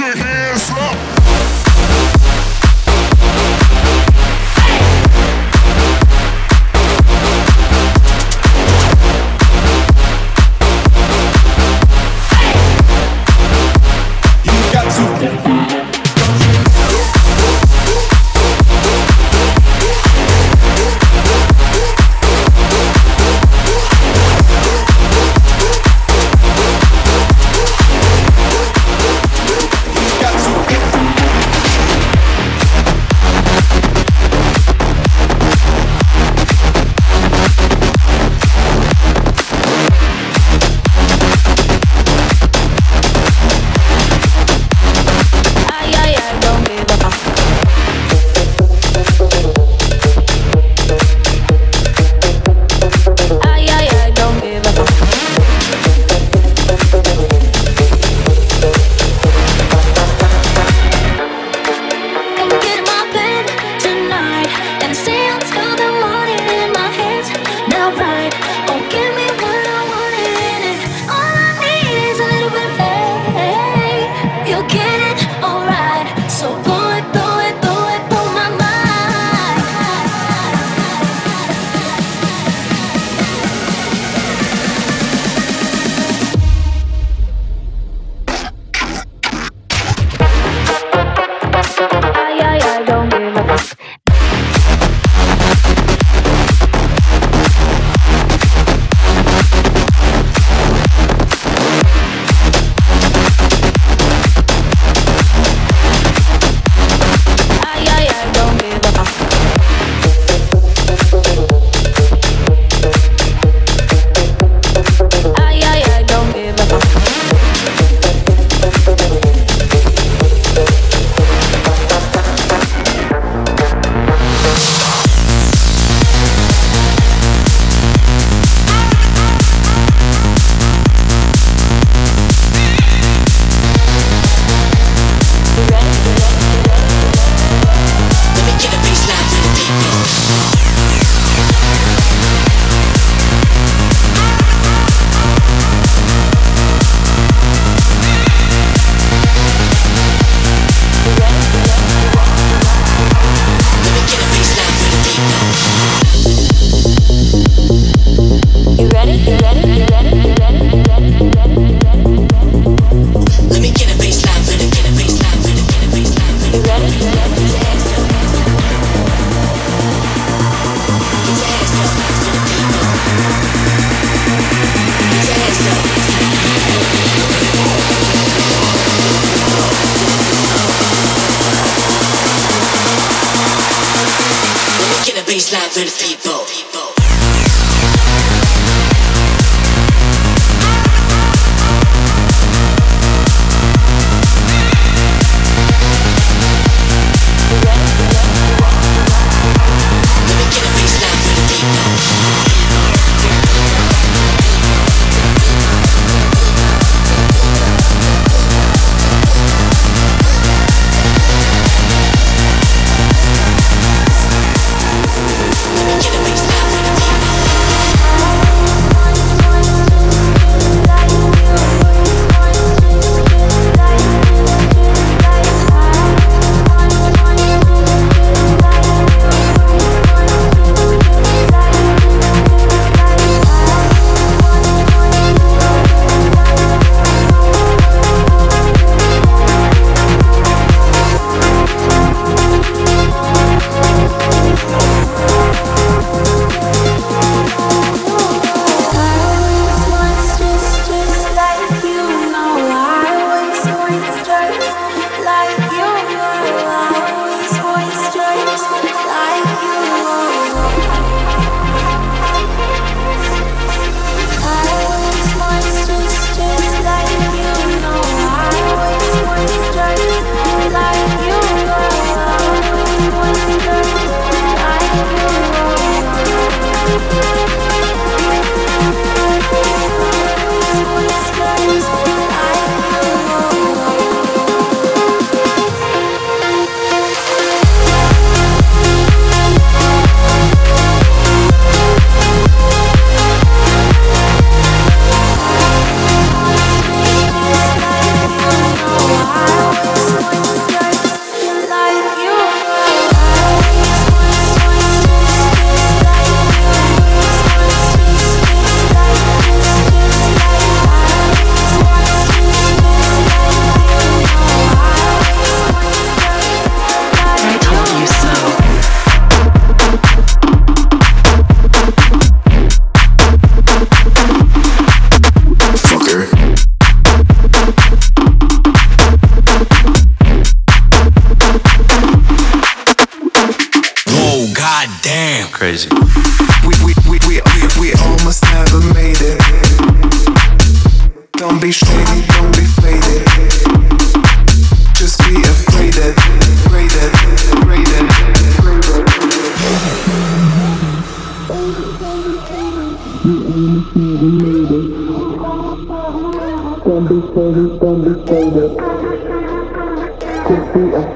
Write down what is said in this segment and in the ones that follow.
your hands up.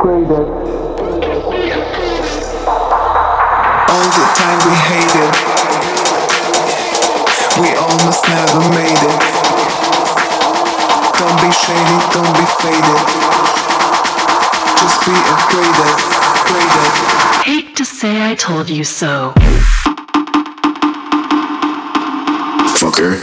Upgraded. All the time we hated. We almost never made it. Don't be shady, don't be faded. Just be upgraded, graded. Hate to say I told you so. Fucker.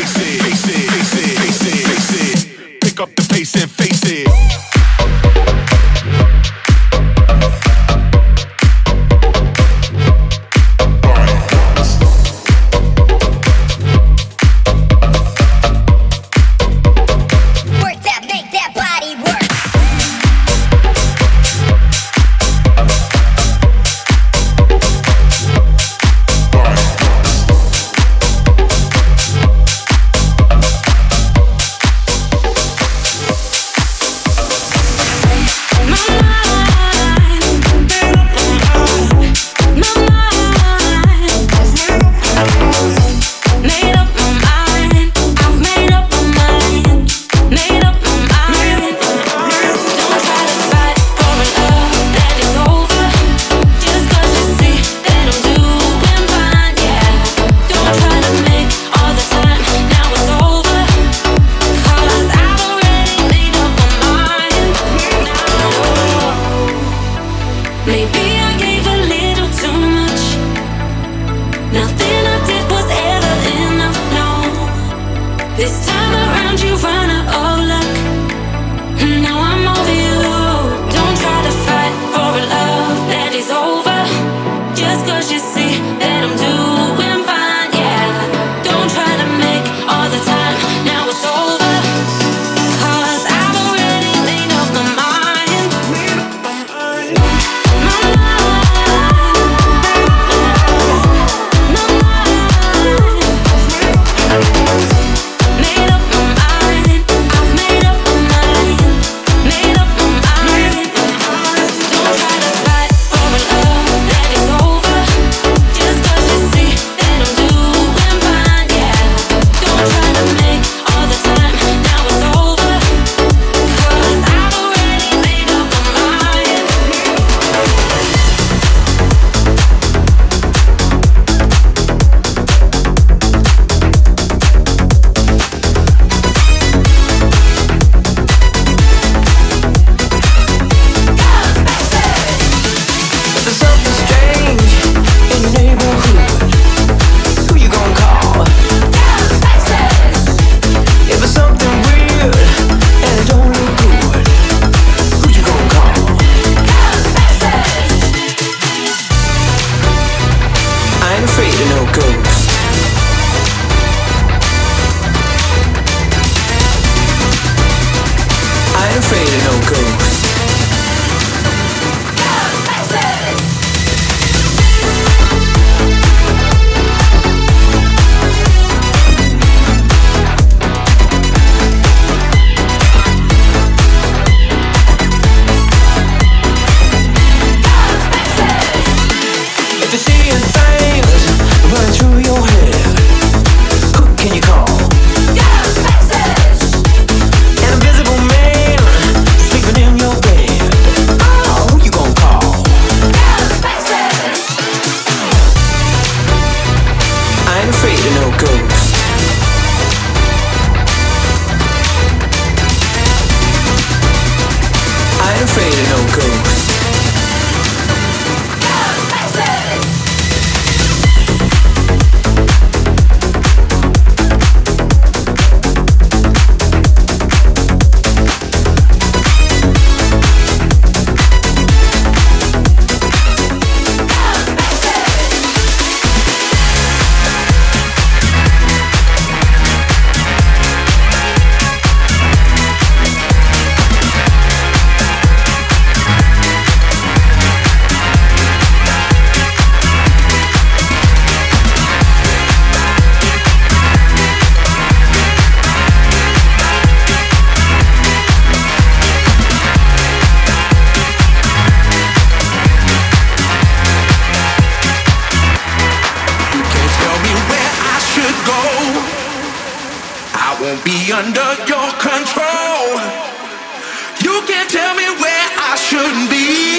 Maybe won't be under your control. You can't tell me where I should be.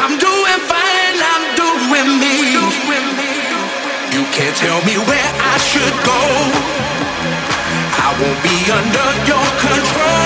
I'm doing fine, I'm doing me. You can't tell me where I should go. I won't be under your control.